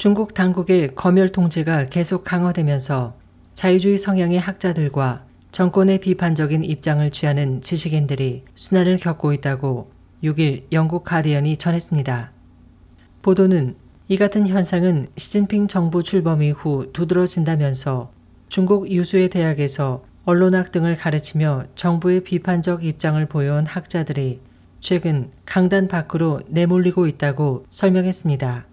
중국 당국의 검열 통제가 계속 강화되면서 자유주의 성향의 학자들과 정권의 비판적인 입장을 취하는 지식인들이 순환을 겪고 있다고 6일 영국 가디언이 전했습니다. 보도는 이 같은 현상은 시진핑 정부 출범 이후 두드러진다면서 중국 유수의 대학에서 언론학 등을 가르치며 정부의 비판적 입장을 보여온 학자들이 최근 강단 밖으로 내몰리고 있다고 설명했습니다.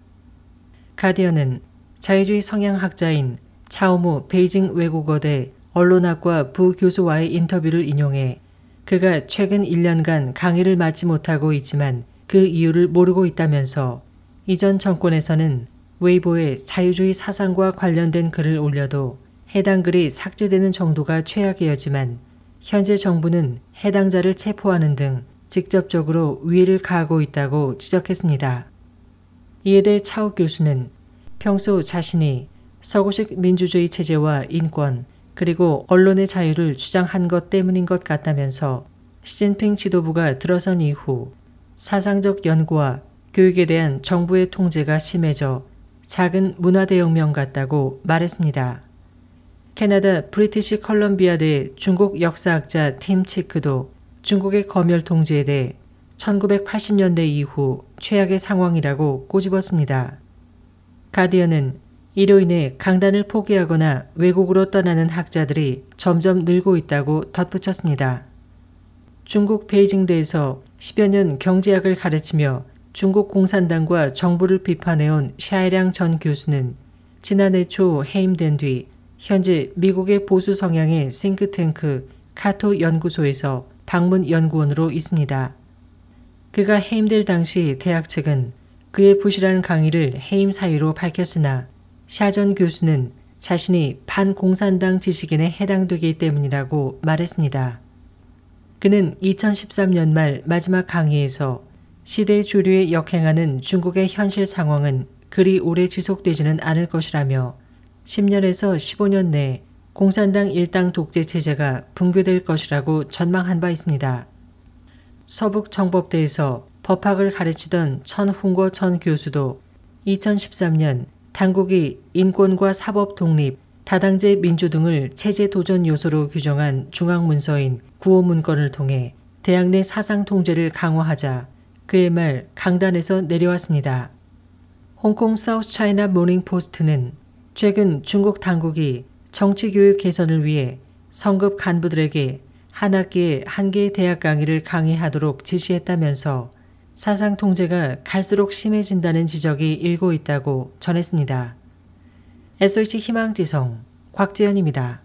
가디언은 자유주의 성향학자인 차오무 베이징 외국어대 언론학과 부교수와의 인터뷰를 인용해 그가 최근 1년간 강의를 맡지 못하고 있지만 그 이유를 모르고 있다면서 이전 정권에서는 웨이보에 자유주의 사상과 관련된 글을 올려도 해당 글이 삭제되는 정도가 최악이었지만 현재 정부는 해당자를 체포하는 등 직접적으로 위해를 가하고 있다고 지적했습니다. 이에 대해 차오 교수는 평소 자신이 서구식 민주주의 체제와 인권 그리고 언론의 자유를 주장한 것 때문인 것 같다면서 시진핑 지도부가 들어선 이후 사상적 연구와 교육에 대한 정부의 통제가 심해져 작은 문화대혁명 같다고 말했습니다. 캐나다 브리티시 컬럼비아대 중국 역사학자 팀 치크도 중국의 검열 통제에 대해 1980년대 이후 최악의 상황이라고 꼬집었습니다. 가디언은 이로 인해 강단을 포기하거나 외국으로 떠나는 학자들이 점점 늘고 있다고 덧붙였습니다. 중국 베이징대에서 10여 년 경제학을 가르치며 중국 공산당과 정부를 비판해온 샤이량 전 교수는 지난해 초 해임된 뒤 현재 미국의 보수 성향의 싱크탱크 카토 연구소에서 방문 연구원으로 있습니다. 그가 해임될 당시 대학 측은 그의 부실한 강의를 해임 사유로 밝혔으나 샤전 교수는 자신이 반공산당 지식인에 해당되기 때문이라고 말했습니다. 그는 2013년 말 마지막 강의에서 시대 주류에 역행하는 중국의 현실 상황은 그리 오래 지속되지는 않을 것이라며 10년에서 15년 내에 공산당 일당 독재 체제가 붕괴될 것이라고 전망한 바 있습니다. 서북 정법대에서 법학을 가르치던 천훈고 천 교수도 2013년 당국이 인권과 사법 독립, 다당제 민주 등을 체제 도전 요소로 규정한 중앙문서인 구호문건을 통해 대학 내 사상 통제를 강화하자 그의 말 강단에서 내려왔습니다. 홍콩 사우스 차이나 모닝 포스트는 최근 중국 당국이 정치교육 개선을 위해 성급 간부들에게 한 학기에 한 개의 대학 강의를 강의하도록 지시했다면서 사상 통제가 갈수록 심해진다는 지적이 일고 있다고 전했습니다. SOH 희망지성 곽지연입니다.